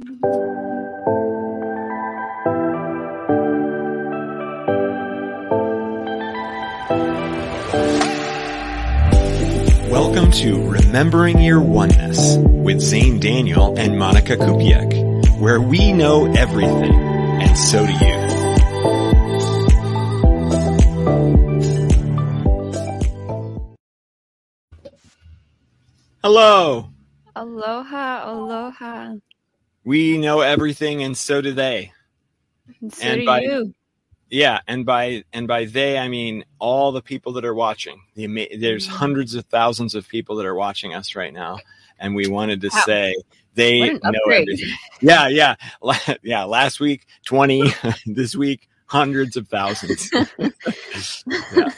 Welcome to Remembering Your Oneness with Zane Daniel and Monica Kupiec, where we know everything, and so do you. Hello. Aloha, aloha. We know everything, and so do they. And so And do by- you. Yeah, and by and by they I mean all the people that are watching. The there's Mhm. hundreds of thousands of people that are watching us right now, and we wanted to Wow. say they know upgrade. everything. Yeah, yeah, yeah. Last week twenty, this week hundreds of thousands. Yeah.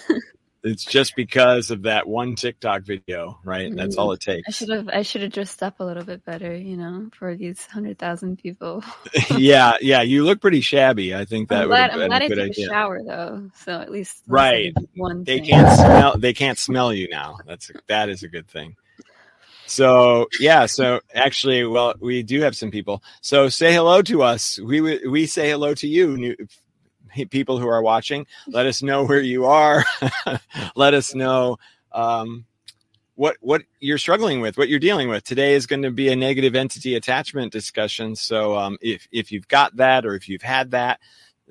It's just because of that one TikTok video, right? That's mm-hmm. all it takes. I should have I should have dressed up a little bit better, you know, for these hundred thousand people. yeah, yeah. You look pretty shabby. I think that I'm would glad, have I'm been glad a I took idea. a shower though, so at least at least I Right. one they thing. can't smell they can't smell you now that's that is a good thing so yeah so actually well we do have some people so say hello to us we we say hello to you new people who are watching let us know where you are. Let us know um what what you're struggling with what you're dealing with. Today is going to be a negative entity attachment discussion so um if if you've got that or if you've had that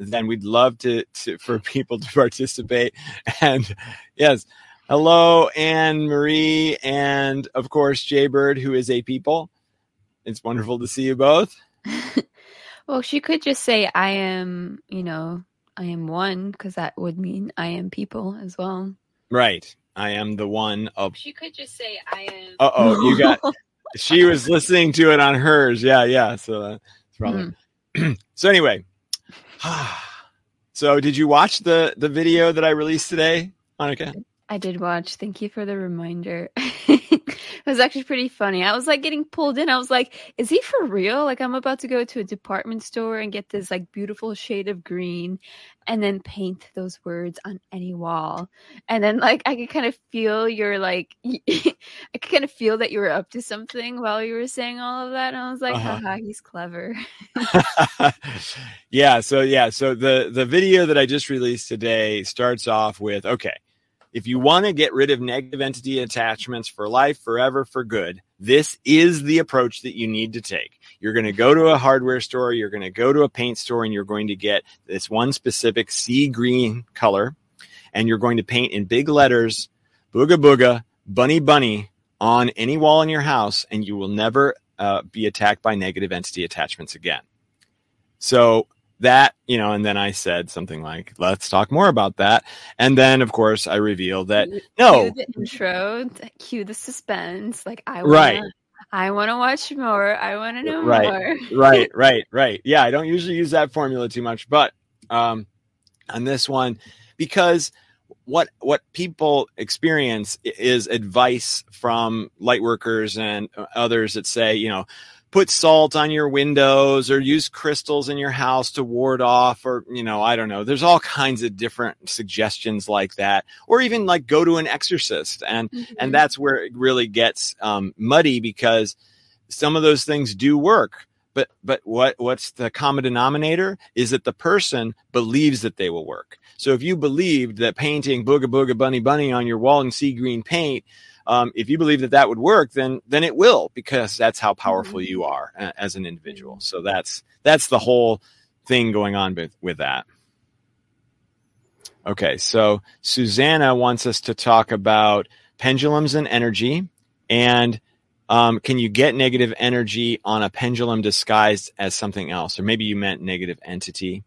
then we'd love to, to for people to participate. And yes hello anne marie and of course jaybird who is a people. It's wonderful to see you both. Well, she could just say I am, you know, I am one because that would mean I am people as well. right. I am the one of She could just say I am. uh-oh you got she was listening to it on hers. Yeah yeah. So uh, that's probably mm-hmm. so anyway. So did you watch the the video that i released today monica I did watch. Thank you for the reminder. it was actually pretty funny. I was like getting pulled in. I was like, is he for real? Like I'm about to go to a department store and get this like beautiful shade of green and then paint those words on any wall. And then like I could kind of feel your like I could kind of feel that you were up to something while you were saying all of that. And I was like, Uh-huh. haha, he's clever. yeah so yeah so the the video that i just released today starts off with okay if you want to get rid of negative entity attachments for life forever for good this is the approach that you need to take. You're going to go to a hardware store you're going to go to a paint store and you're going to get this one specific sea green color and you're going to paint in big letters booga booga bunny bunny on any wall in your house and you will never uh, be attacked by negative entity attachments again. So that, you know, and then I said something like, let's talk more about that. And then, of course, I revealed that no, Cue the intro, cue the suspense. Like I wanna, Right. I want to watch more. I want to know Right. more. right, right, right. Yeah, I don't usually use that formula too much, but um, on this one, because what what people experience is advice from light workers and others that say, you know, put salt on your windows or use crystals in your house to ward off or you know i don't know. There's all kinds of different suggestions like that. Or even like go to an exorcist. And Mhm. and that's where it really gets um, muddy because some of those things do work. But but what what's the common denominator is that the person believes that they will work. So if you believed that painting booga booga bunny bunny on your wall in sea green paint um, if you believe that that would work then then it will because that's how powerful you are as an individual. So that's that's the whole thing going on with with that. Okay so susanna wants us to talk about pendulums and energy and um, can you get negative energy on a pendulum disguised as something else? Or maybe you meant negative entity.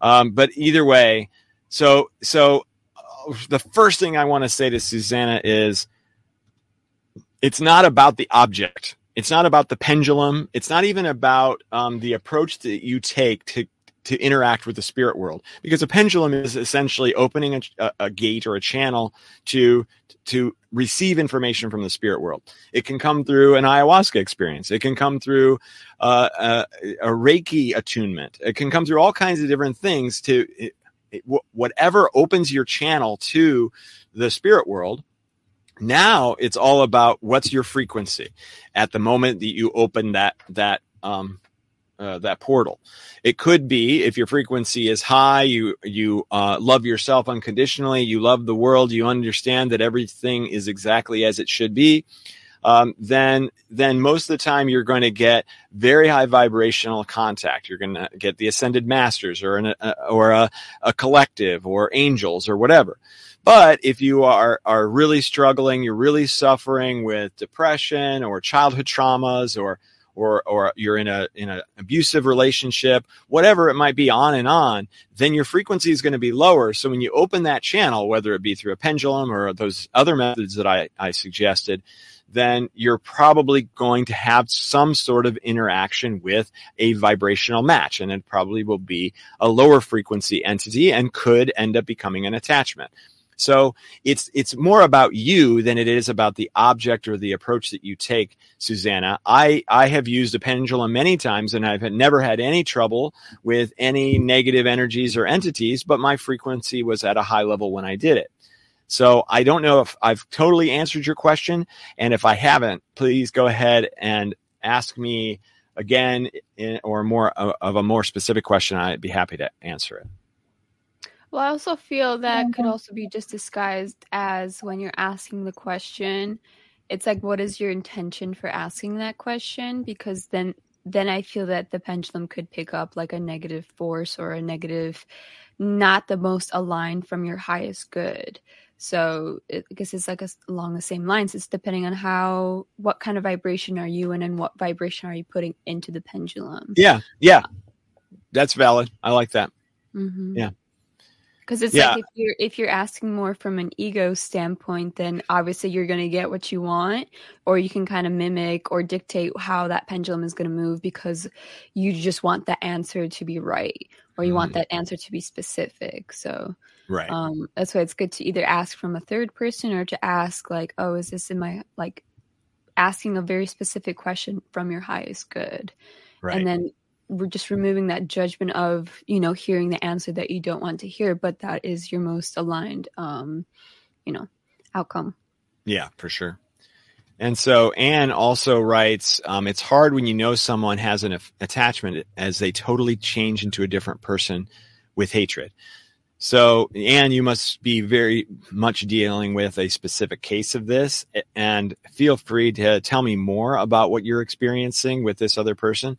Um, but either way so so uh, the first thing i want to say to susanna is it's not about the object. It's not about the pendulum. It's not even about um, the approach that you take to to interact with the spirit world. Because a pendulum is essentially opening a, a, gate or a channel to to receive information from the spirit world. It can come through an ayahuasca experience. It can come through uh, a, a reiki attunement. It can come through all kinds of different things to it, it, whatever opens your channel to the spirit world now it's all about what's your frequency at the moment that you open that that um, uh, that portal. It could be if your frequency is high, you you uh, love yourself unconditionally, you love the world, you understand that everything is exactly as it should be. Um, then then most of the time you're going to get very high vibrational contact. You're going to get the ascended masters or an, a, or a, a collective or angels or whatever. But if you are are really struggling, you're really suffering with depression or childhood traumas or or or you're in a in an abusive relationship, whatever it might be, on and on, then your frequency is going to be lower. So when you open that channel, whether it be through a pendulum or those other methods that I, I suggested, then you're probably going to have some sort of interaction with a vibrational match. And it probably will be a lower frequency entity and could end up becoming an attachment. So it's it's more about you than it is about the object or the approach that you take, Susanna. I I have used a pendulum many times and I've never had any trouble with any negative energies or entities, but my frequency was at a high level when I did it. So I don't know if I've totally answered your question, and if I haven't, please go ahead and ask me again in, or more of a more specific question. I'd be happy to answer it. Well, I also feel that could also be just disguised as when you're asking the question, it's like what is your intention for asking that question because then then I feel that the pendulum could pick up like a negative force or a negative not the most aligned from your highest good. So it, I guess it's like a, along the same lines. It's depending on how, what kind of vibration are you in, and what vibration are you putting into the pendulum. Yeah, yeah, that's valid. I like that. Mm-hmm. Yeah because it's yeah. like if you're if you're asking more from an ego standpoint then obviously you're going to get what you want or you can kind of mimic or dictate how that pendulum is going to move because you just want the answer to be right or you mm. want that answer to be specific so right um that's why it's good to either ask from a third person or to ask like oh is this in my like asking a very specific question from your highest good right. and then we're just removing that judgment of you know hearing the answer that you don't want to hear but that is your most aligned um you know outcome. Yeah for sure. And so Anne also writes, um, it's hard when you know someone has an attachment as they totally change into a different person with hatred. So, Anne, you must be very much dealing with a specific case of this, and feel free to tell me more about what you're experiencing with this other person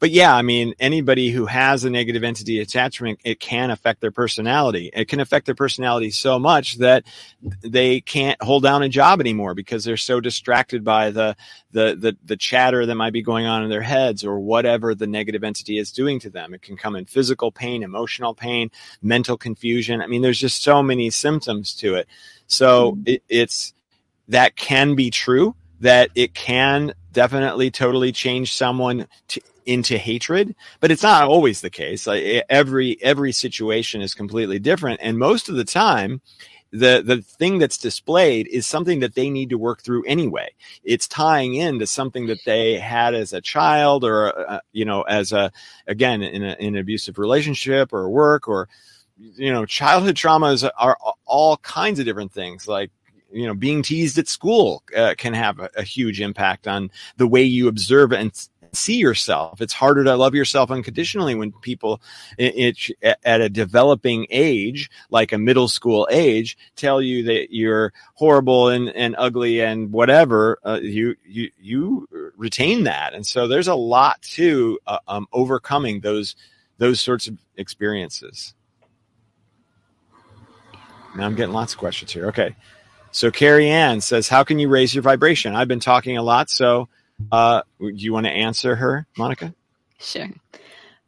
but yeah, I mean, anybody who has a negative entity attachment, it can affect their personality. It can affect their personality so much that they can't hold down a job anymore because they're so distracted by the, the, the, the chatter that might be going on in their heads or whatever the negative entity is doing to them. It can come in physical pain, emotional pain, mental confusion. I mean, there's just so many symptoms to it. So mm-hmm. it, it's, that can be true that it can definitely totally change someone to, into hatred, but it's not always the case. Like every every situation is completely different, and most of the time, the the thing that's displayed is something that they need to work through anyway. It's tying into something that they had as a child, or uh, you know, as a again in, a, in an abusive relationship or work, or you know, childhood traumas are all kinds of different things like you know being teased at school uh, can have a, a, huge impact on the way you observe and see yourself. It's harder to love yourself unconditionally when people it, it, at a developing age, like a middle school age, tell you that you're horrible and, and ugly and whatever. Uh, you you you retain that, and so there's a lot to uh, um, overcoming those those sorts of experiences. Now I'm getting lots of questions here. Okay. So Carrie Ann says, how can you raise your vibration? I've been talking a lot, so uh, do you want to answer her, Monica? Sure.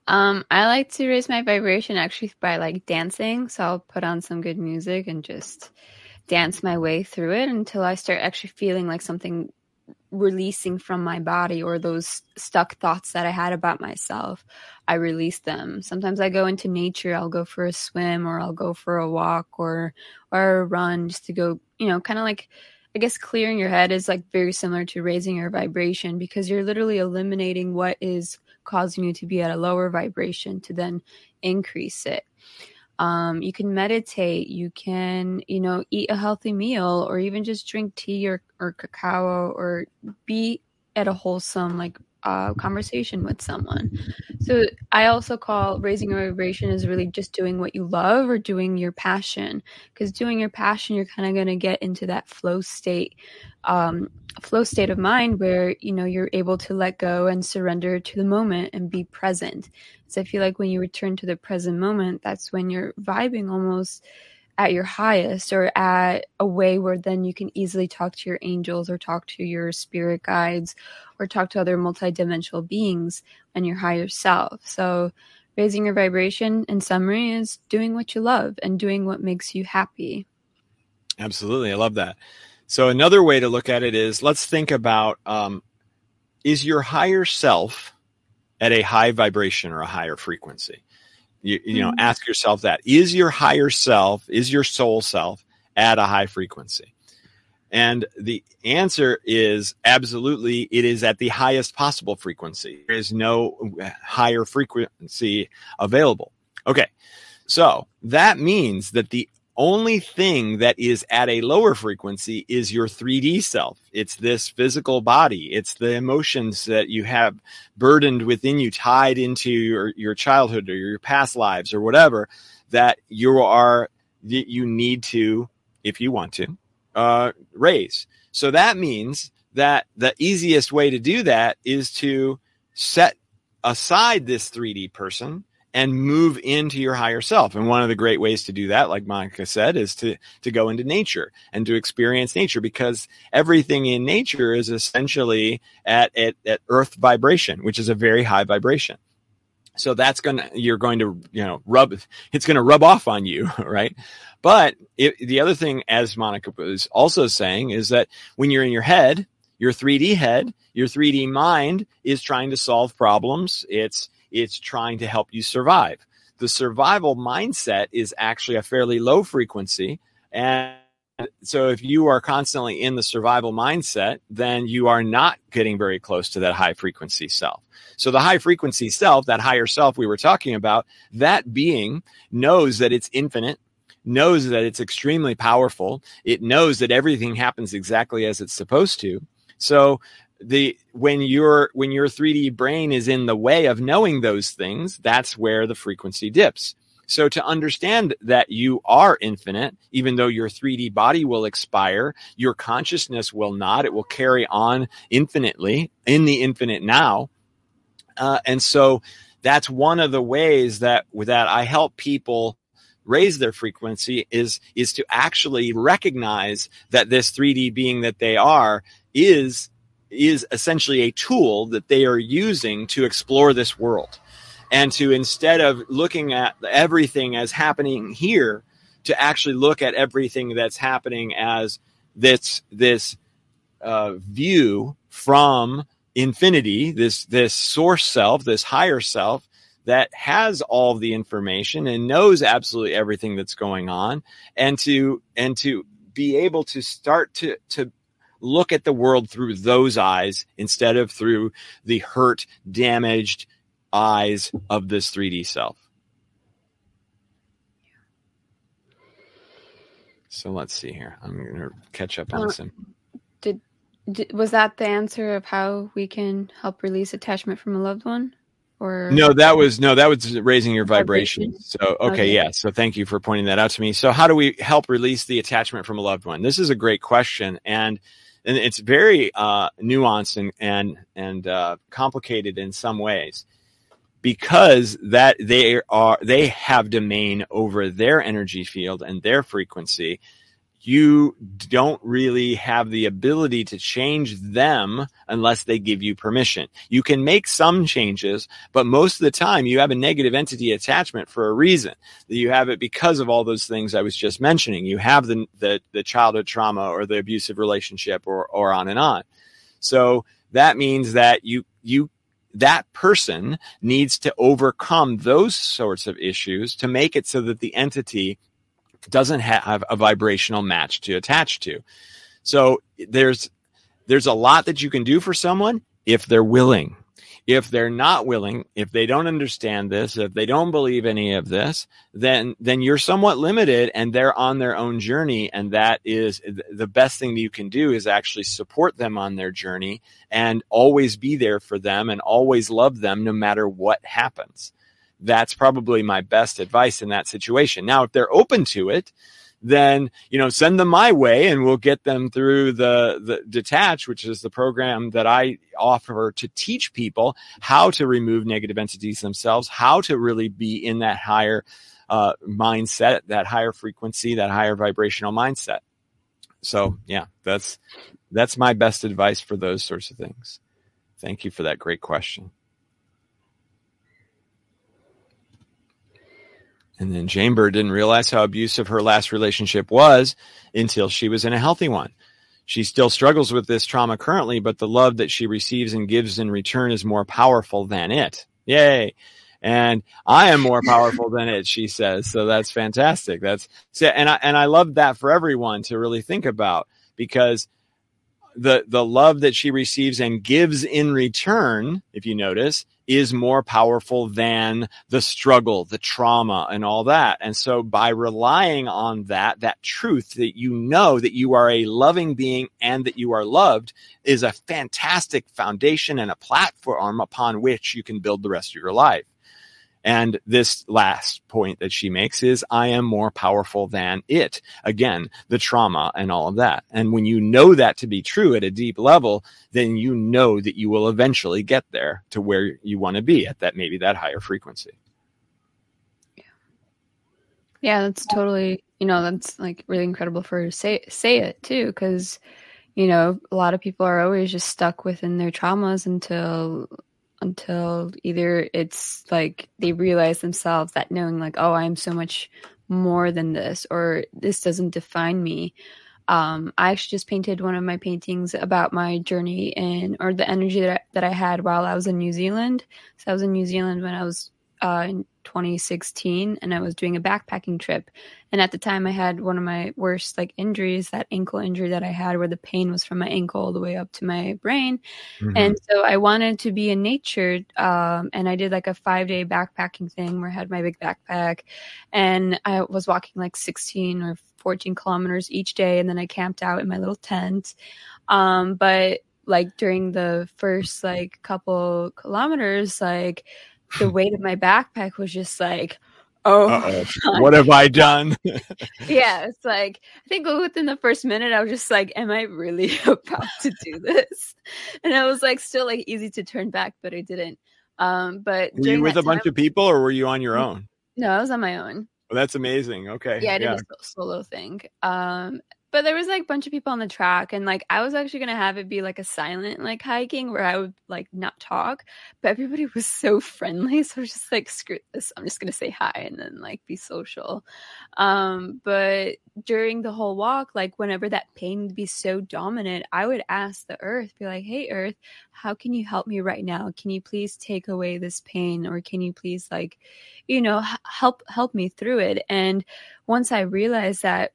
Um, I like to raise my vibration actually by like dancing. So I'll put on some good music and just dance my way through it until I start actually feeling like something releasing from my body or those stuck thoughts that I had about myself. I release them. Sometimes I go into nature, I'll go for a swim or I'll go for a walk or or a run just to go, you know, kind of like I guess clearing your head is like very similar to raising your vibration because you're literally eliminating what is causing you to be at a lower vibration to then increase it. Um, you can meditate, you can, you know, eat a healthy meal or even just drink tea or, or cacao or be at a wholesome, like conversation with someone. So I also call raising your vibration is really just doing what you love or doing your passion. Because doing your passion, you're kind of going to get into that flow state, um, flow state of mind where you know you're able to let go and surrender to the moment and be present. So I feel like when you return to the present moment, that's when you're vibing almost at your highest or at a way where then you can easily talk to your angels or talk to your spirit guides or talk to other multidimensional beings and your higher self. So, raising your vibration in summary is doing what you love and doing what makes you happy. Absolutely. I love that. So, another way to look at it is let's think about um, is your higher self at a high vibration or a higher frequency? You, you know, mm-hmm. ask yourself that is your higher self, is your soul self at a high frequency? And the answer is absolutely, it is at the highest possible frequency. There is no higher frequency available. Okay. So that means that the only thing that is at a lower frequency is your 3D self. It's this physical body. It's the emotions that you have burdened within you, tied into your, your childhood or your past lives or whatever that you are, that you need to, if you want to, uh, raise. So that means that the easiest way to do that is to set aside this 3D person and move into your higher self. And one of the great ways to do that, like Monica said, is to, to go into nature and to experience nature because everything in nature is essentially at, at, at earth vibration, which is a very high vibration. So that's going to, you're going to, you know, rub, it's going to rub off on you, right? But it, the other thing, as Monica was also saying, is that when you're in your head, your 3D head, your 3D mind is trying to solve problems. It's, it's trying to help you survive. The survival mindset is actually a fairly low frequency. And so if you are constantly in the survival mindset, then you are not getting very close to that high frequency self. So the high frequency self, that higher self we were talking about, that being knows that it's infinite, knows that it's extremely powerful. It knows that everything happens exactly as it's supposed to. So the when your when your 3D brain is in the way of knowing those things, that's where the frequency dips. So to understand that you are infinite, even though your 3D body will expire, your consciousness will not. It will carry on infinitely in the infinite now. Uh, and so that's one of the ways that that I help people raise their frequency is is to actually recognize that this 3D being that they are is is essentially a tool that they are using to explore this world. And to instead of looking at everything as happening here to actually look at everything that's happening as this this uh, view from infinity this this source self this higher self that has all the information and knows absolutely everything that's going on. And to and to be able to start to to look at the world through those eyes instead of through the hurt, damaged eyes of this 3D self. So let's see here. I'm going to catch up on uh, some. Did, did was that the answer of how we can help release attachment from a loved one? Or no, that was no, that was raising your vibration. So okay, okay, yeah. So thank you for pointing that out to me. So how do we help release the attachment from a loved one? This is a great question, and and it's very uh, nuanced and and and uh, complicated in some ways because that they are they have domain over their energy field and their frequency you don't really have the ability to change them unless they give you permission. You can make some changes, but most of the time you have a negative entity attachment for a reason. You have it because of all those things I was just mentioning. You have the, the, the childhood trauma or the abusive relationship or, or on and on. So that means that you, you that person needs to overcome those sorts of issues to make it so that the entity doesn't have a vibrational match to attach to. So there's there's a lot that you can do for someone if they're willing. if they're not willing, if they don't understand this, if they don't believe any of this, then then you're somewhat limited and they're on their own journey and that is the best thing that you can do is actually support them on their journey and always be there for them and always love them no matter what happens. That's probably my best advice in that situation. Now, if they're open to it, then you know send them my way and we'll get them through the the detach which is the program that i offer to teach people how to remove negative entities themselves how to really be in that higher uh, mindset that higher frequency that higher vibrational mindset. So yeah that's that's my best advice for those sorts of things. Thank you for that great question And then Bird didn't realize how abusive her last relationship was until she was in a healthy one. She still struggles with this trauma currently, but the love that she receives and gives in return is more powerful than it. Yay. And I am more powerful than it, she says. So that's fantastic. That's, and I, and I love that for everyone to really think about because the, the love that she receives and gives in return, if you notice, is more powerful than the struggle, the trauma and all that. And so by relying on that, that truth that you know that you are a loving being and that you are loved is a fantastic foundation and a platform upon which you can build the rest of your life. And this last point that she makes is, I am more powerful than it. Again, the trauma and all of that. And when you know that to be true at a deep level, then you know that you will eventually get there to where you want to be at that, maybe that higher frequency. Yeah. Yeah, that's totally, you know, that's like really incredible for her to say, say it too. Cause, you know, a lot of people are always just stuck within their traumas until until either it's like they realize themselves that knowing like oh i'm so much more than this or this doesn't define me. Um, i actually just painted one of my paintings about my journey and or the energy that I, that I had while i was in new zealand. So i was in new zealand when i was uh, in 2016 and I was doing a backpacking trip. And at the time, I had one of my worst like injuries, that ankle injury that I had, where the pain was from my ankle all the way up to my brain. Mm-hmm. And so I wanted to be in nature. Um, and I did like a five day backpacking thing where I had my big backpack and I was walking like 16 or 14 kilometers each day. And then I camped out in my little tent. Um, but like during the first like couple kilometers, like the weight of my backpack was just like, oh, what have I done? yeah, it's like I think within the first minute, I was just like, am I really about to do this? And I was like, still like easy to turn back, but I didn't. Um, but were you with a bunch of people, or were you on your own? No, I was on my own. Well, that's amazing. Okay. Yeah, I did yeah. a solo thing. Um, but there was like a bunch of people on the track and like i was actually gonna have it be like a silent like hiking where i would like not talk but everybody was so friendly so i was just like screw this i'm just gonna say hi and then like be social. Um but during the whole walk like whenever that pain would be so dominant i would ask the earth be like hey earth how can you help me right now? Can you please take away this pain or can you please like you know help help me through it? And once i realized that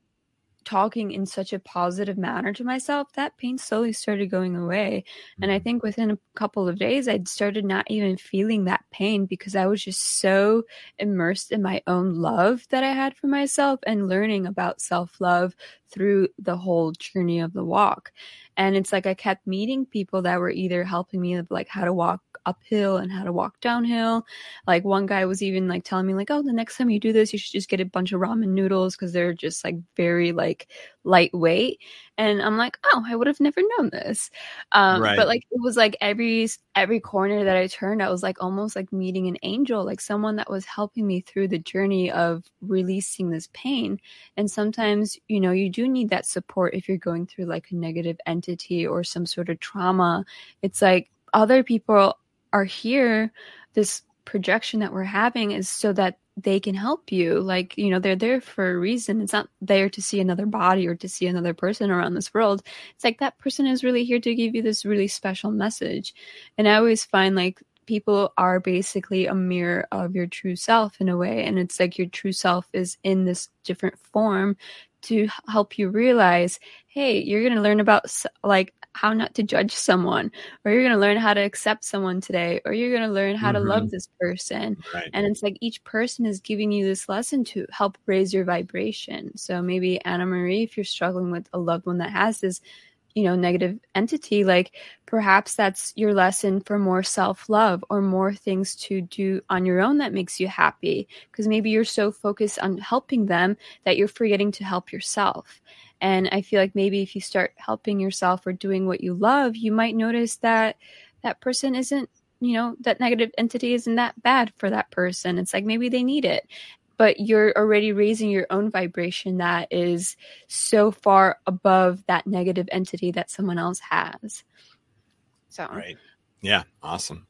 talking in such a positive manner to myself, that pain slowly started going away. And I mm-hmm. think within a couple of days, I'd started not even feeling that pain because I was just so immersed in my own love that I had for myself and learning about self love through the whole journey of the walk. And it's like I kept meeting people that were either helping me like how to walk uphill and how to walk downhill. Like one guy was even like telling me like, "Oh, the next time you do this, you should just get a bunch of ramen noodles because they're just like very like lightweight." And I'm like, "Oh, I would have never known this." Um, right. But like it was like every every corner that I turned, I was like almost like meeting an angel, like someone that was helping me through the journey of releasing this pain. And sometimes, you know, you do need that support if you're going through like a negative entity or some sort of trauma. It's like other people are here, this projection that we're having is so that they can help you. Like, you know, they're there for a reason. It's not there to see another body or to see another person around this world. It's like that person is really here to give you this really special message. And I always find like people are basically a mirror of your true self in a way. And it's like your true self is in this different form to help you realize, hey, you're going to learn about like how not to judge someone, or you're going to learn how to accept someone today, or you're going to learn how mm-hmm. to love mm-hmm. this person. Right. And it's like each person is giving you this lesson to help raise your vibration. So maybe Anna Marie, if you're struggling with a loved one that has this you know negative entity like perhaps that's your lesson for more self-love or more things to do on your own that makes you happy. Because maybe you're so focused on helping them that you're forgetting to help yourself. And i feel like maybe if you start helping yourself or doing what you love you might notice that that person isn't you know that negative entity isn't that bad for that person. It's like maybe they need it but you're already raising your own vibration that is so far above that negative entity that someone else has. So, right. Yeah. Awesome.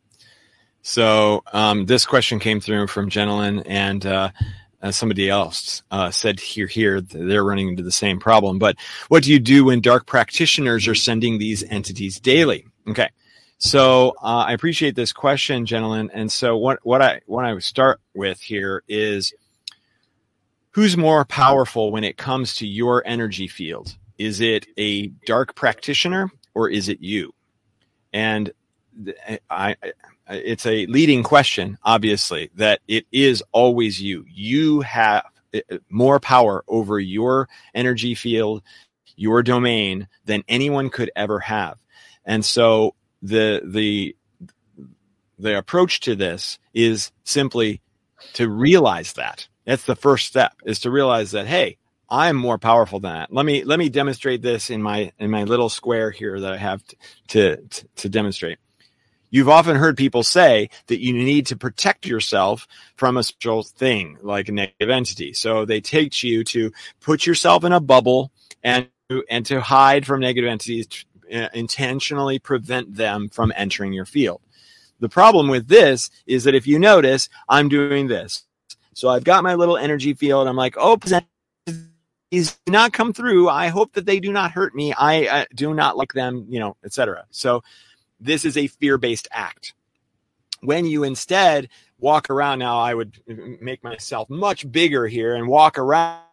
So, um, this question came through from Jenilyn and, uh, uh, somebody else uh, said here here they're running into the same problem but what do you do when dark practitioners are sending these entities daily okay so uh, i appreciate this question Jenilyn and so what what i what i would start with here is who's more powerful when it comes to your energy field? Is it a dark practitioner or is it you? And I, it's a leading question, obviously, that it is always you. You have uh, more power over your energy field, your domain than anyone could ever have. And so the, the, the approach to this is simply to realize that that's the first step is to realize that, hey, I'm more powerful than that. Let me, let me demonstrate this in my, in my little square here that I have to, to, to demonstrate. You've often heard people say that you need to protect yourself from a special thing like a negative entity. So they teach you to put yourself in a bubble and and to hide from negative entities, uh, intentionally prevent them from entering your field. The problem with this is that if you notice, I'm doing this. So I've got my little energy field. I'm like, oh, these do not come through. I hope that they do not hurt me. I uh, do not like them, you know, etc. So this is a fear-based act. When you instead walk around now, I would make myself much bigger here and walk around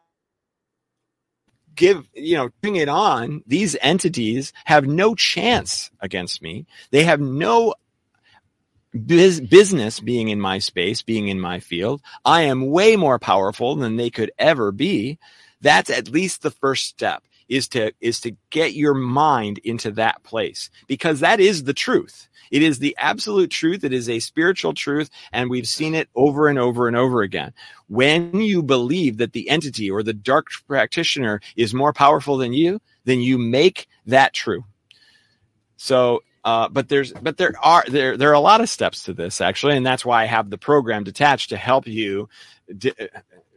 give you know bring it on these entities have no chance against me they have no biz- business being in my space, being in my field. I am way more powerful than they could ever be. That's at least the first step is to, is to get your mind into that place because that is the truth. It is the absolute truth. It is a spiritual truth. And we've seen it over and over and over again. When you believe that the entity or the dark practitioner is more powerful than you, then you make that true. So uh, but there's but there are there there are a lot of steps to this actually, and that's why I have the program detached to help you d-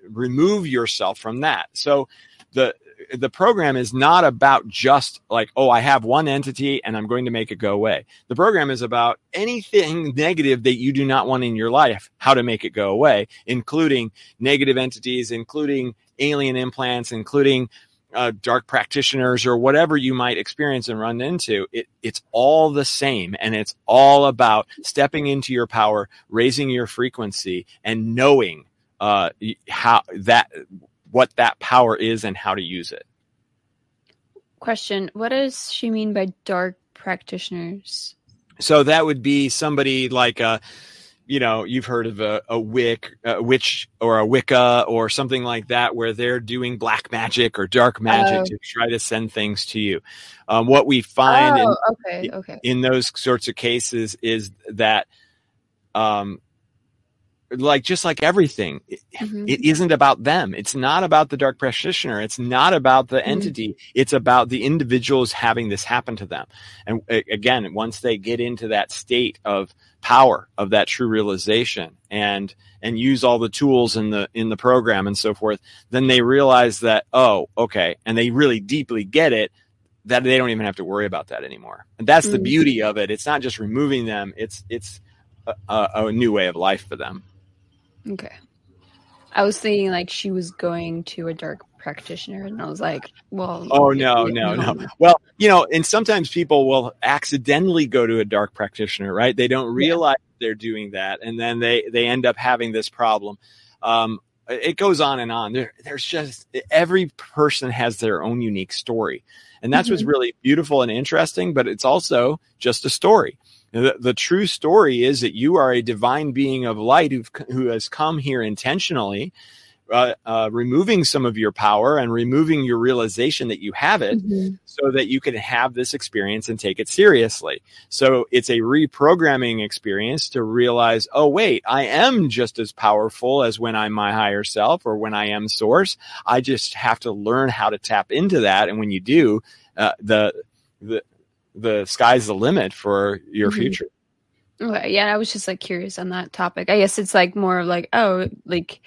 remove yourself from that. So the the program is not about just like oh I have one entity and I'm going to make it go away. The program is about anything negative that you do not want in your life, how to make it go away, including negative entities, including alien implants, including uh, dark practitioners or whatever you might experience and run into, it, it's all the same. And it's all about stepping into your power, raising your frequency, and knowing uh, how that what that power is and how to use it. Question: What does she mean by dark practitioners? So that would be somebody like a you know, you've heard of a, a wick, a witch or a Wicca or something like that, where they're doing black magic or dark magic oh. to try to send things to you. Um, what we find oh, in, okay, okay. in those sorts of cases is that, um, like just like everything mm-hmm. it isn't about them it's not about the dark practitioner it's not about the mm-hmm. entity it's about the individuals having this happen to them and again once they get into that state of power of that true realization and and use all the tools in the in the program and so forth then they realize that oh okay. And they really deeply get it that they don't even have to worry about that anymore. And that's mm-hmm. the beauty of it. It's not just removing them. It's it's a, a new way of life for them. Okay. I was thinking like she was going to a dark practitioner and i was like well oh no no no well you know and sometimes people will accidentally go to a dark practitioner right they don't realize yeah. they're doing that and then they they end up having this problem um, it goes on and on. There, there's just every person has their own unique story. And that's mm-hmm. what's really beautiful and interesting, but it's also just a story. The, the, true story is that you are a divine being of light who who has come here intentionally uh, uh, removing some of your power and removing your realization that you have it mm-hmm. so that you can have this experience and take it seriously. So it's a reprogramming experience to realize, oh, wait, I am just as powerful as when I'm my higher self or when I am source. I just have to learn how to tap into that. And when you do, uh, the, the, the sky's the limit for your mm-hmm. future. Okay, yeah, I was just like curious on that topic. I guess it's like more of like, oh, like,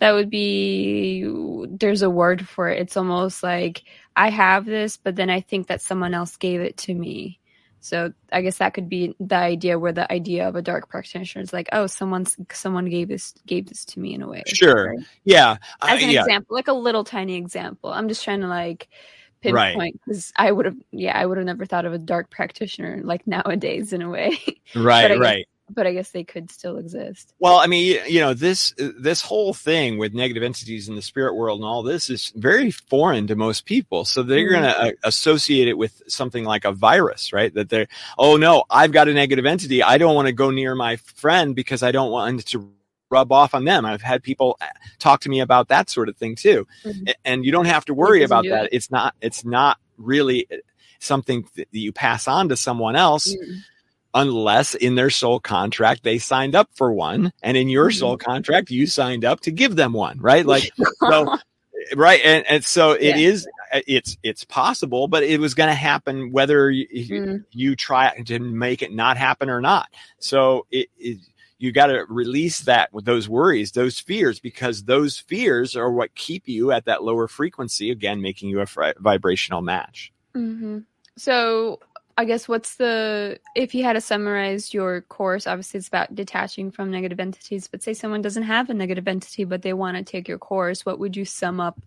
that would be there's a word for it. It's almost like I have this, but then I think that someone else gave it to me. So I guess that could be the idea where the idea of a dark practitioner is like, oh, someone's someone gave this gave this to me in a way. Sure. Right? Yeah. As an yeah. example, like a little tiny example. I'm just trying to like pinpoint because right. I would have yeah, I would have never thought of a dark practitioner like nowadays in a way. Right, right but I guess they could still exist. Well, I mean, you know, this this whole thing with negative entities in the spirit world and all this is very foreign to most people. So they're mm-hmm. going to uh, associate it with something like a virus, right? That they're, oh no, I've got a negative entity. I don't want to go near my friend because I don't want to rub off on them. I've had people uh, talk to me about that sort of thing too. Mm-hmm. And you don't have to worry about that. It. It's not, it's not really uh, something that you pass on to someone else. Mm-hmm unless in their soul contract they signed up for one and in your soul mm-hmm. contract you signed up to give them one right like so right and, and so it yeah. is it's it's possible but it was going to happen whether you, mm. you, try to make it not happen or not so it, it you got to release that with those worries those fears because those fears are what keep you at that lower frequency again making you a fr- vibrational match mm-hmm. so I guess what's the if you had to summarize your course, obviously it's about detaching from negative entities, but say someone doesn't have a negative entity but they want to take your course, what would you sum up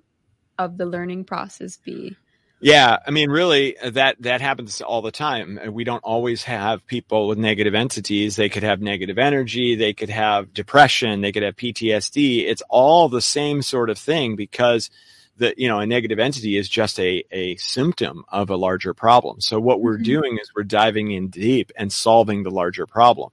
of the learning process be? Yeah, I mean, really, uh, that that happens all the time. Uh, we don't always have people with negative entities. They could have negative energy. They could have depression. They could have PTSD. It's all the same sort of thing because that you know a negative entity is just a, a symptom of a larger problem so what we're mm-hmm. doing is we're diving in deep and solving the larger problem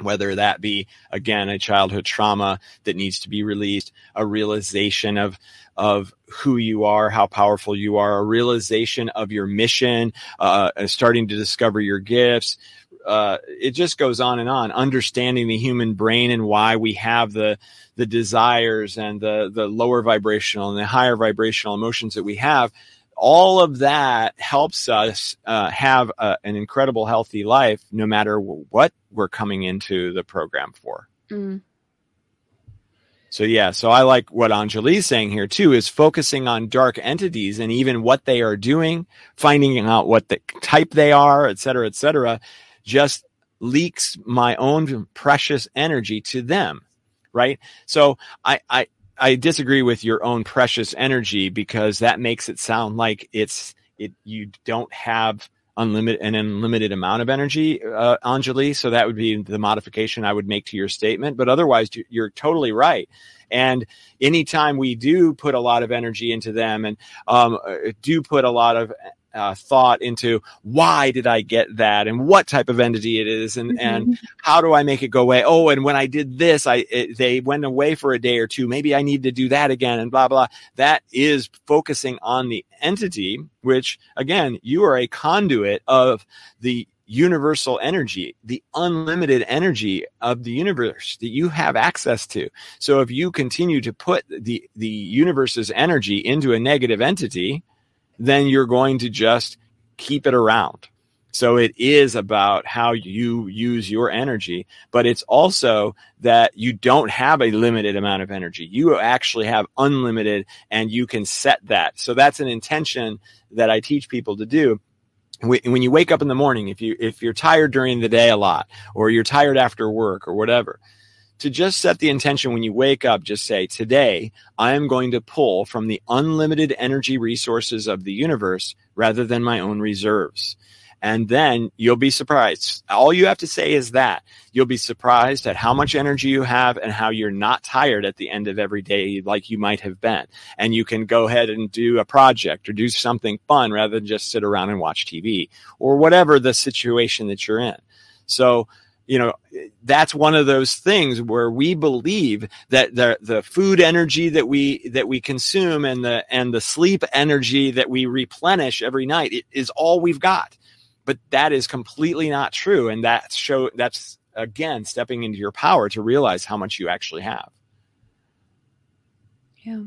whether that be again a childhood trauma that needs to be released a realization of of who you are how powerful you are a realization of your mission uh, starting to discover your gifts uh, it just goes on and on understanding the human brain and why we have the the desires and the the lower vibrational and the higher vibrational emotions that we have all of that helps us uh, have a, an incredible healthy life no matter what we're coming into the program for mm. so yeah so i like what anjali's saying here too is focusing on dark entities and even what they are doing finding out what the type they are et cetera et cetera just leaks my own precious energy to them right? So I, I, I disagree with your own precious energy because that makes it sound like it's it you don't have unlimited an unlimited amount of energy, uh, Anjali. So that would be the modification I would make to your statement. But otherwise, you're totally right. And anytime we do put a lot of energy into them and um, do put a lot of uh, thought into why did I get that and what type of entity it is and, mm-hmm. and how do I make it go away? Oh, and when I did this, I, it, they went away for a day or two. Maybe I need to do that again and blah, blah. That is focusing on the entity, which again, you are a conduit of the universal energy, the unlimited energy of the universe that you have access to. So if you continue to put the, the universe's energy into a negative entity, then you're going to just keep it around. So it is about how you use your energy, but it's also that you don't have a limited amount of energy. You actually have unlimited and you can set that. So that's an intention that I teach people to do. When you wake up in the morning, if you, if you're tired during the day a lot or you're tired after work or whatever, to just set the intention when you wake up, just say, today I am going to pull from the unlimited energy resources of the universe rather than my own reserves. And then you'll be surprised. All you have to say is that you'll be surprised at how much energy you have and how you're not tired at the end of every day like you might have been. And you can go ahead and do a project or do something fun rather than just sit around and watch TV or whatever the situation that you're in. So, you know that's one of those things where we believe that the the food energy that we that we consume and the and the sleep energy that we replenish every night is all we've got. But that is completely not true. And that show that's again stepping into your power to realize how much you actually have. Yeah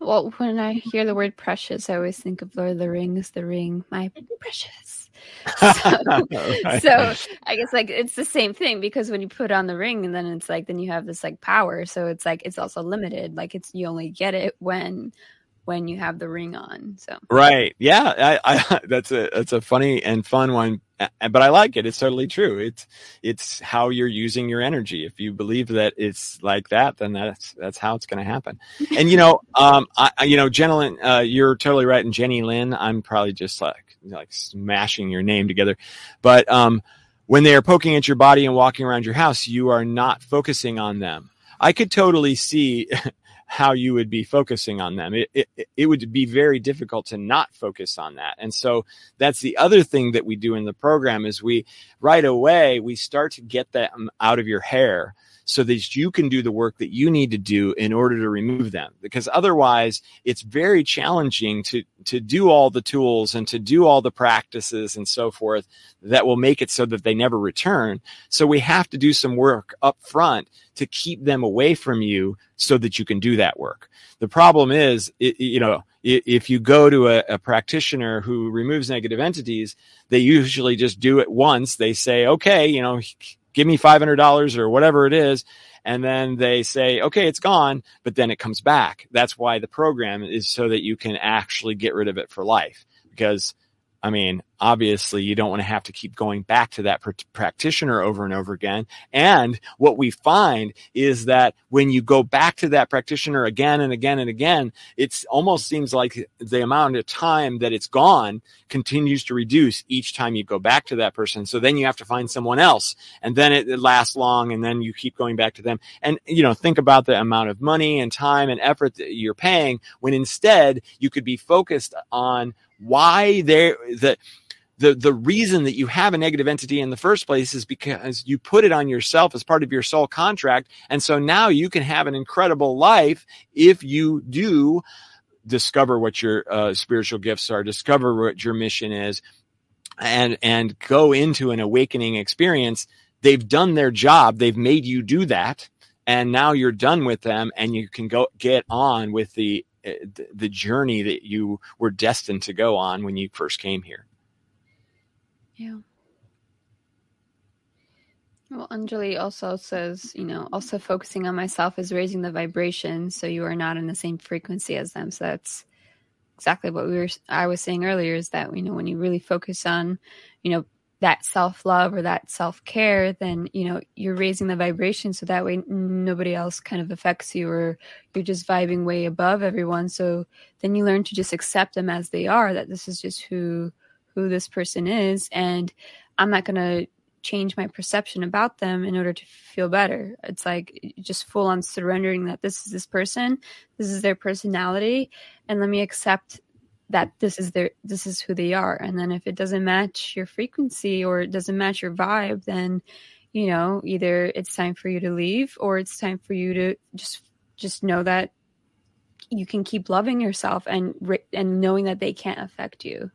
well when i hear the word precious i always think of lord of the rings the ring my precious so, right. so I guess like it's the same thing because when you put on the ring and then it's like then you have this like power. So it's like it's also limited. Like it's you only get it when when you have the ring on. So right, yeah, I, I, that's a that's a funny and fun one, but I like it. It's totally true. It's it's how you're using your energy. If you believe that it's like that, then that's that's how it's going to happen. And you know, um, I you know, gentlemen, uh, you're totally right. And Jenny Lynn, I'm probably just like like smashing your name together, but um, when they are poking at your body and walking around your house, you are not focusing on them. I could totally see how you would be focusing on them. It, it, it would be very difficult to not focus on that. And so that's the other thing that we do in the program is we right away, we start to get them um, out of your hair so that you can do the work that you need to do in order to remove them. Because otherwise, it's very challenging to, to do all the tools and to do all the practices and so forth that will make it so that they never return. So we have to do some work up front to keep them away from you so that you can do that work. The problem is, it, you know, if you go to a, a, practitioner who removes negative entities, they usually just do it once. They say, okay, you know, give me $500 or whatever it is. And then they say, okay, it's gone, but then it comes back. That's why the program is so that you can actually get rid of it for life because I mean, obviously you don't want to have to keep going back to that pr- practitioner over and over again. And what we find is that when you go back to that practitioner again and again and again, it almost seems like the amount of time that it's gone continues to reduce each time you go back to that person. So then you have to find someone else and then it, it lasts long and then you keep going back to them. And, you know, think about the amount of money and time and effort that you're paying when instead you could be focused on why there the the the reason that you have a negative entity in the first place is because you put it on yourself as part of your soul contract. And so now you can have an incredible life if you do discover what your uh, spiritual gifts are discover what your mission is and and go into an awakening experience. They've done their job. They've made you do that. And now you're done with them and you can go get on with the Eh, the journey that you were destined to go on when you first came here. Yeah. Well, Anjali also says, you know, also focusing on myself is raising the vibration so you are not in the same frequency as them. So that's exactly what we were I was saying earlier is that, you know, when you really focus on, you know, that self love or that self care, then you know you're raising the vibration so that way nobody else kind of affects you or you're just vibing way above everyone. So then you learn to just accept them as they are. That this is just who who this person is, and I'm not gonna change my perception about them in order to feel better. It's like just full on surrendering that this is this person, this is their personality, and let me accept that this is their this is who they are. And then if it doesn't match your frequency or it doesn't match your vibe then you know either it's time for you to leave or it's time for you to just just know that you can keep loving yourself and and knowing that they can't affect you.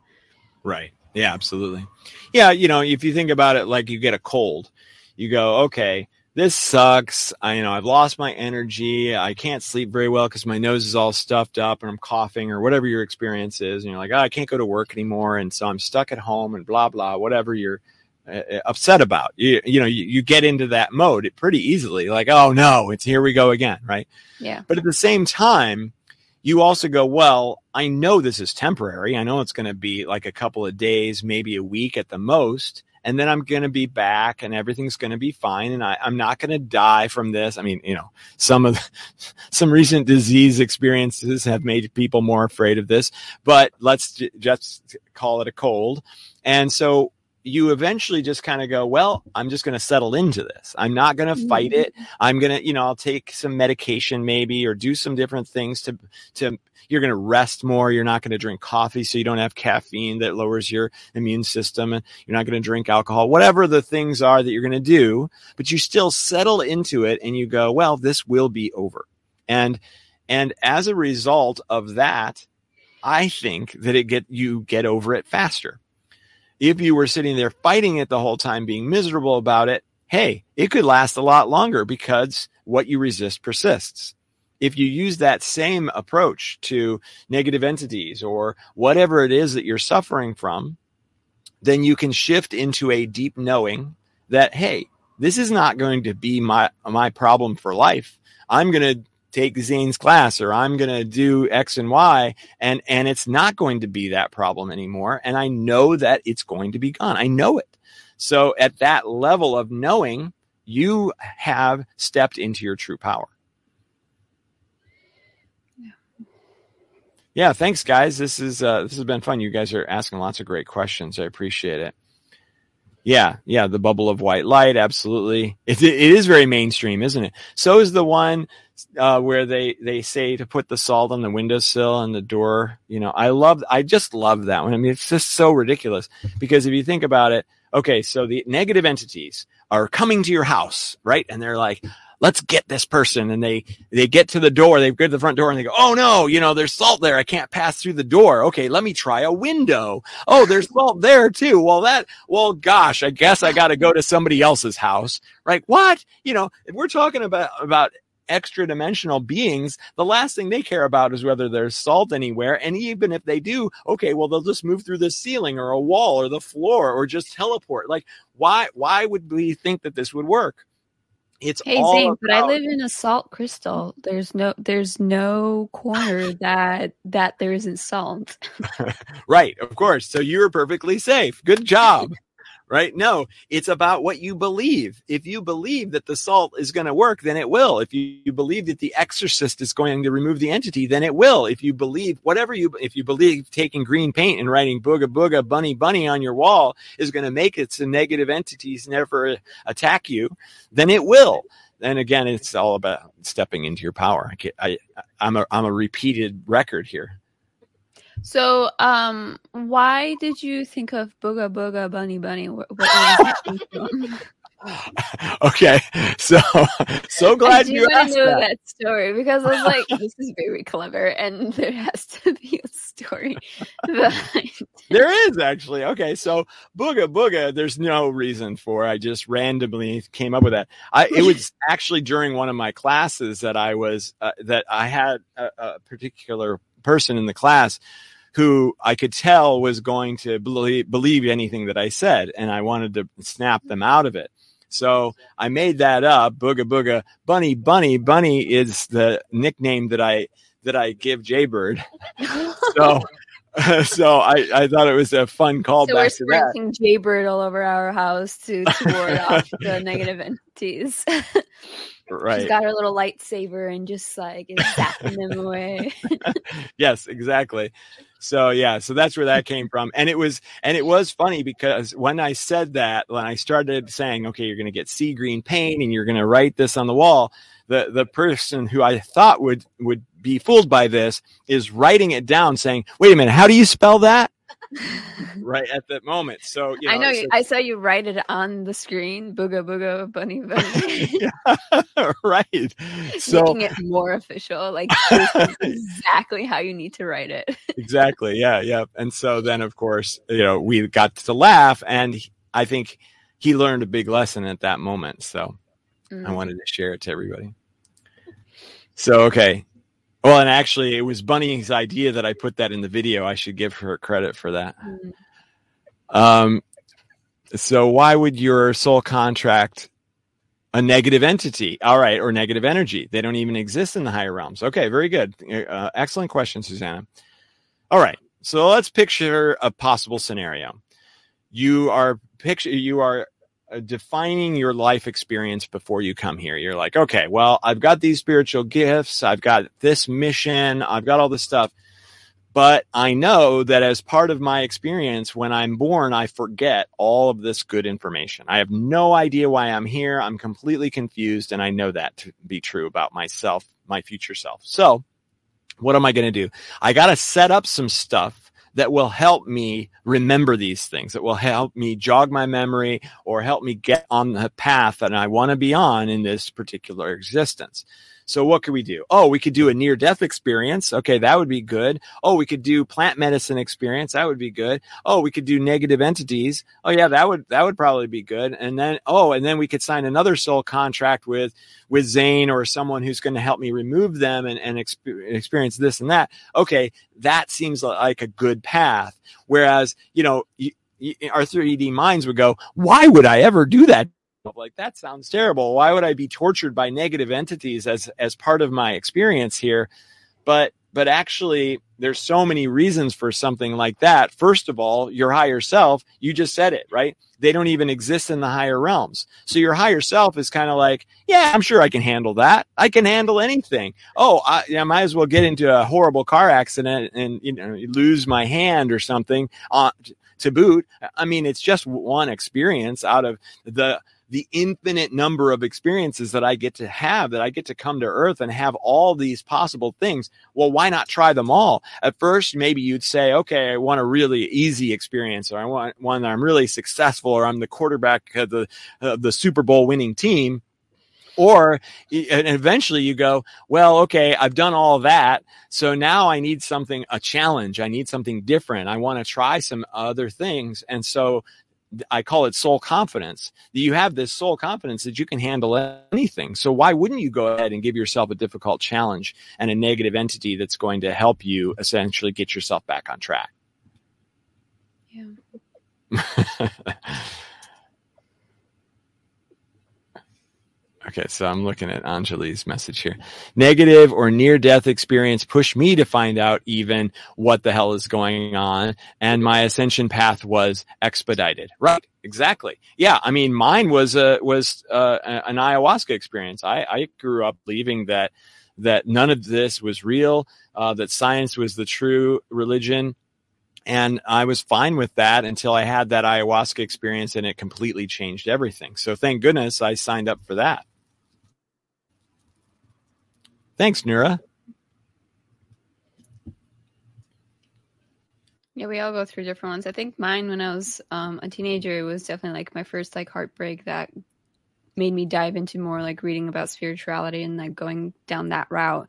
Right. Yeah absolutely. Yeah you know if you think about it like you get a cold you go okay this sucks. I, you know, I've lost my energy. I can't sleep very well because my nose is all stuffed up and I'm coughing or whatever your experience is. And you're like, oh, I can't go to work anymore. And so I'm stuck at home and blah, blah, whatever you're uh, uh upset about. You, you know, you, you get into that mode pretty easily like, oh no, it's here we go again. Right. Yeah. But at the same time, you also go, well, I know this is temporary. I know it's going to be like a couple of days, maybe a week at the most and then I'm going to be back and everything's going to be fine. And I, I'm not going to die from this. I mean, you know, some of the, some recent disease experiences have made people more afraid of this, but let's j- just call it a cold. And so you eventually just kind of go, well, I'm just going to settle into this. I'm not going to fight mm-hmm. it. I'm going to, you know, I'll take some medication maybe or do some different things to, to, you're going to rest more. You're not going to drink coffee so you don't have caffeine that lowers your immune system and you're not going to drink alcohol, whatever the things are that you're going to do, but you still settle into it and you go, well, this will be over. And, and as a result of that, I think that it get, you get over it faster if you were sitting there fighting it the whole time, being miserable about it, hey, it could last a lot longer because what you resist persists. If you use that same approach to negative entities or whatever it is that you're suffering from, then you can shift into a deep knowing that, hey, this is not going to be my, my problem for life. I'm going to take Zane's class or I'm going to do X and Y and, and it's not going to be that problem anymore. And I know that it's going to be gone. I know it. So at that level of knowing, you have stepped into your true power. Yeah, thanks guys. This is uh, this has been fun. You guys are asking lots of great questions. I appreciate it. Yeah, yeah, the bubble of white light, absolutely. It, it is very mainstream, isn't it? So is the one uh, where they they say to put the salt on the windowsill and the door. You know, I love, I just love that one. I mean, it's just so ridiculous because if you think about it, okay, so the negative entities are coming to your house, right? And they're like, let's get this person. And they, they get to the door, they get to the front door and they go, Oh no, you know, there's salt there. I can't pass through the door. Okay. Let me try a window. Oh, there's salt there too. Well, that, well, gosh, I guess I got to go to somebody else's house, right? What? You know, we're talking about, about extra dimensional beings, the last thing they care about is whether there's salt anywhere. And even if they do, okay, well, they'll just move through the ceiling or a wall or the floor or just teleport. Like, why, why would we think that this would work? It's hey Zane, about- but I live in a salt crystal. There's no there's no corner that that there isn't salt. right, of course. So you're perfectly safe. Good job right? No, it's about what you believe. If you believe that the salt is going to work, then it will. If you, you, believe that the exorcist is going to remove the entity, then it will. If you believe whatever you, if you believe taking green paint and writing booga booga bunny bunny on your wall is going to make it so negative entities never attack you, then it will. And again, it's all about stepping into your power. I, I, I'm a, I'm a repeated record here. So, um, why did you think of Booga Booga Bunny Bunny? What, okay, so so glad you asked know that. that. story because I was like, this is very clever, and there has to be a story behind. There is actually okay. So Booga Booga, there's no reason for. I just randomly came up with that. I it was actually during one of my classes that I was uh, that I had a, a particular person in the class who I could tell was going to believe, believe anything that I said, and I wanted to snap them out of it. So I made that up. Booga booga bunny bunny bunny is the nickname that I that I give Jaybird. so so I, I thought it was a fun callback. So we're sprinkling Jaybird all over our house to, to ward off the negative entities. Right. She's got her little lightsaber and just like is zapping them away. yes, exactly. So yeah, so that's where that came from. And it was and it was funny because when I said that, when I started saying, okay, you're gonna get sea green paint and you're gonna write this on the wall, the the person who I thought would would be fooled by this is writing it down saying, wait a minute, how do you spell that? right at that moment. So you know, I know so, I saw you write it on the screen. Booga booga bunny bunny. right. So making it more official, like exactly how you need to write it. exactly. Yeah. Yeah. And so then, of course, you know, we got to laugh, and I think he learned a big lesson at that moment. So mm. I wanted to share it to everybody. So okay, well, and actually, it was Bunny's idea that I put that in the video. I should give her credit for that. Mm-hmm. Um, so why would your soul contract a negative entity? All right, or negative energy? They don't even exist in the higher realms. Okay, very good. Uh, excellent question, Susanna. All right, so let's picture a possible scenario. you are picture you are Uh, defining your life experience before you come here. You're like, okay, well, I've got these spiritual gifts, I've got this mission, I've got all this stuff. But I know that as part of my experience, when I'm born, I forget all of this good information. I have no idea why I'm here. I'm completely confused. And I know that to be true about myself, my future self. So what am I going to do? I got to set up some stuff that will help me remember these things, that will help me jog my memory or help me get on the path that I want to be on in this particular existence. So what could we do? Oh, we could do a near death experience. Okay. That would be good. Oh, we could do plant medicine experience. That would be good. Oh, we could do negative entities. Oh yeah, that would, that would probably be good. And then, oh, and then we could sign another soul contract with, with Zane or someone who's going to help me remove them and, and exp- experience this and that. Okay. That seems like a good path. Whereas, you know, our 3D minds would go, why would I ever do that like that sounds terrible. Why would i be tortured by negative entities as as part of my experience here? But but actually there's so many reasons for something like that. First of all your higher self you just said it right? They don't even exist in the higher realms. So your higher self is kind of like yeah i'm sure i can handle that. I can handle anything. Oh i, I might as well get into a horrible car accident and you know lose my hand or something uh, to boot. I mean it's just one experience out of the the infinite number of experiences that I get to have, that I get to come to earth and have all these possible things. Well, why not try them all? At first, maybe you'd say, okay, I want a really easy experience or I want one that I'm really successful or I'm the quarterback of the, of the Super Bowl winning team or and eventually you go well okay i've done all that so now i need something a challenge i need something different i want to try some other things and so I call it soul confidence. That you have this soul confidence that you can handle anything. So why wouldn't you go ahead and give yourself a difficult challenge and a negative entity that's going to help you essentially get yourself back on track? Yeah. Okay, so I'm looking at Anjali's message here. Negative or near death experience pushed me to find out even what the hell is going on. And my ascension path was expedited. Right. Exactly. Yeah. I mean, mine was a, was uh, an ayahuasca experience. I, I grew up believing that, that none of this was real, uh, that science was the true religion. And I was fine with that until I had that ayahuasca experience and it completely changed everything. So thank goodness I signed up for that. Thanks, Nura. Yeah, we all go through different ones. I think mine when I was um, a teenager was definitely like my first like heartbreak that made me dive into more like reading about spirituality and like going down that route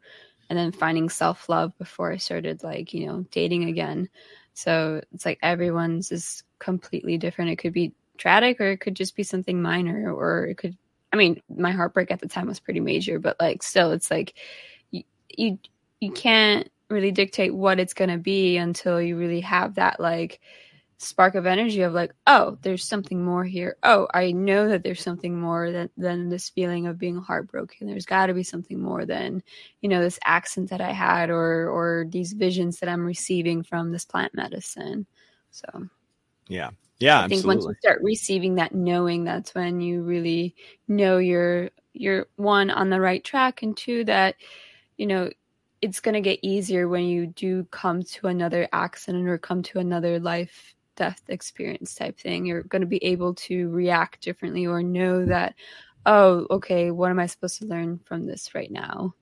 and then finding self-love before I started like, you know, dating again. So it's like everyone's is completely different. It could be tragic or it could just be something minor or it could I mean, my heartbreak at the time was pretty major, but like still, it's like you you, you can't really dictate what it's gonna be until you really have that like spark of energy of like, oh, there's something more here. Oh, I know that there's something more than than this feeling of being heartbroken. There's got to be something more than you know this accent that I had or or these visions that I'm receiving from this plant medicine. So, yeah, yeah, I think absolutely. once you start receiving that knowing, that's when you really know you're you're one on the right track, and two that you know it's going to get easier when you do come to another accident or come to another life death experience type thing. You're going to be able to react differently or know that, oh, okay, what am I supposed to learn from this right now?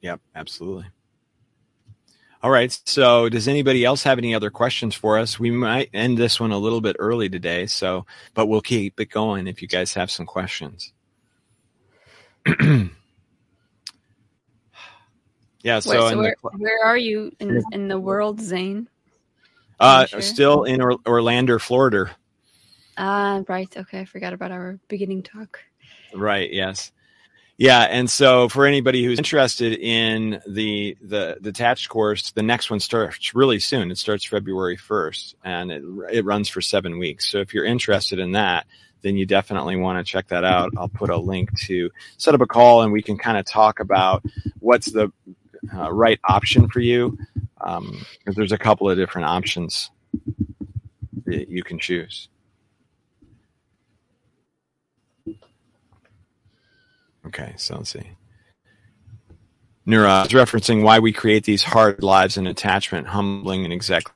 Yep, absolutely. All right. So, does anybody else have any other questions for us? We might end this one a little bit early today, so but we'll keep it going if you guys have some questions. yeah. So, Wait, so where, the, where, are you in, in the world, Zane? Uh, sure? still in or- Orlando, Florida. Ah, uh, right. Okay, I forgot about our beginning talk. Right. Yes. Yeah, and so for anybody who's interested in the the attached course, the next one starts really soon. It starts February first, and it it runs for seven weeks. So if you're interested in that, then you definitely want to check that out. I'll put a link to set up a call, and we can kind of talk about what's the uh, right option for you. Um, there's a couple of different options. that you can choose. Okay, so let's see. Nura is referencing why we create these hard lives and attachment, humbling and exactly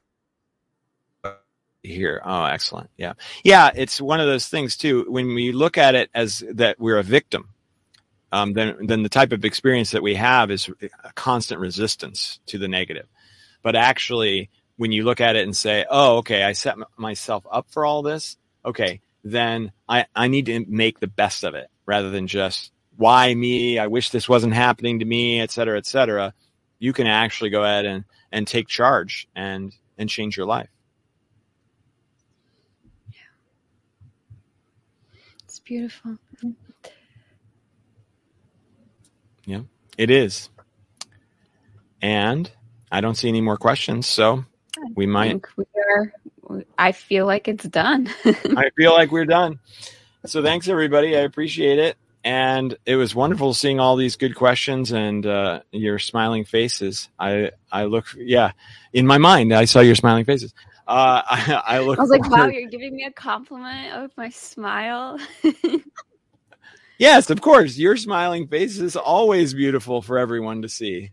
here. Oh, excellent. Yeah. Yeah. It's one of those things too. When we look at it as that we're a victim, um, then, then the type of experience that we have is a constant resistance to the negative. But actually, when you look at it and say, oh, okay, I set m- myself up for all this. Okay. Then I, I need to make the best of it rather than just why me? I wish this wasn't happening to me, et cetera, et cetera. You can actually go ahead and, and take charge and, and change your life. Yeah. It's beautiful. Yeah, it is. And I don't see any more questions, so we might. think we are. I feel like it's done. I feel like we're done. So thanks everybody. I appreciate it. And it was wonderful seeing all these good questions and uh, your smiling faces. I I look yeah, in my mind I saw your smiling faces. Uh, I, I look. I was like, wow, you're giving me a compliment of my smile. yes, of course. Your smiling face is always beautiful for everyone to see.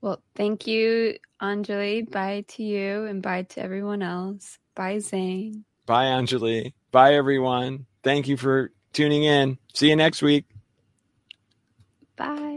well, thank you, Anjali. Bye to you and bye to everyone else. Bye, Zane. Bye, Anjali. Bye, everyone. Thank you for tuning in. See you next week. Bye.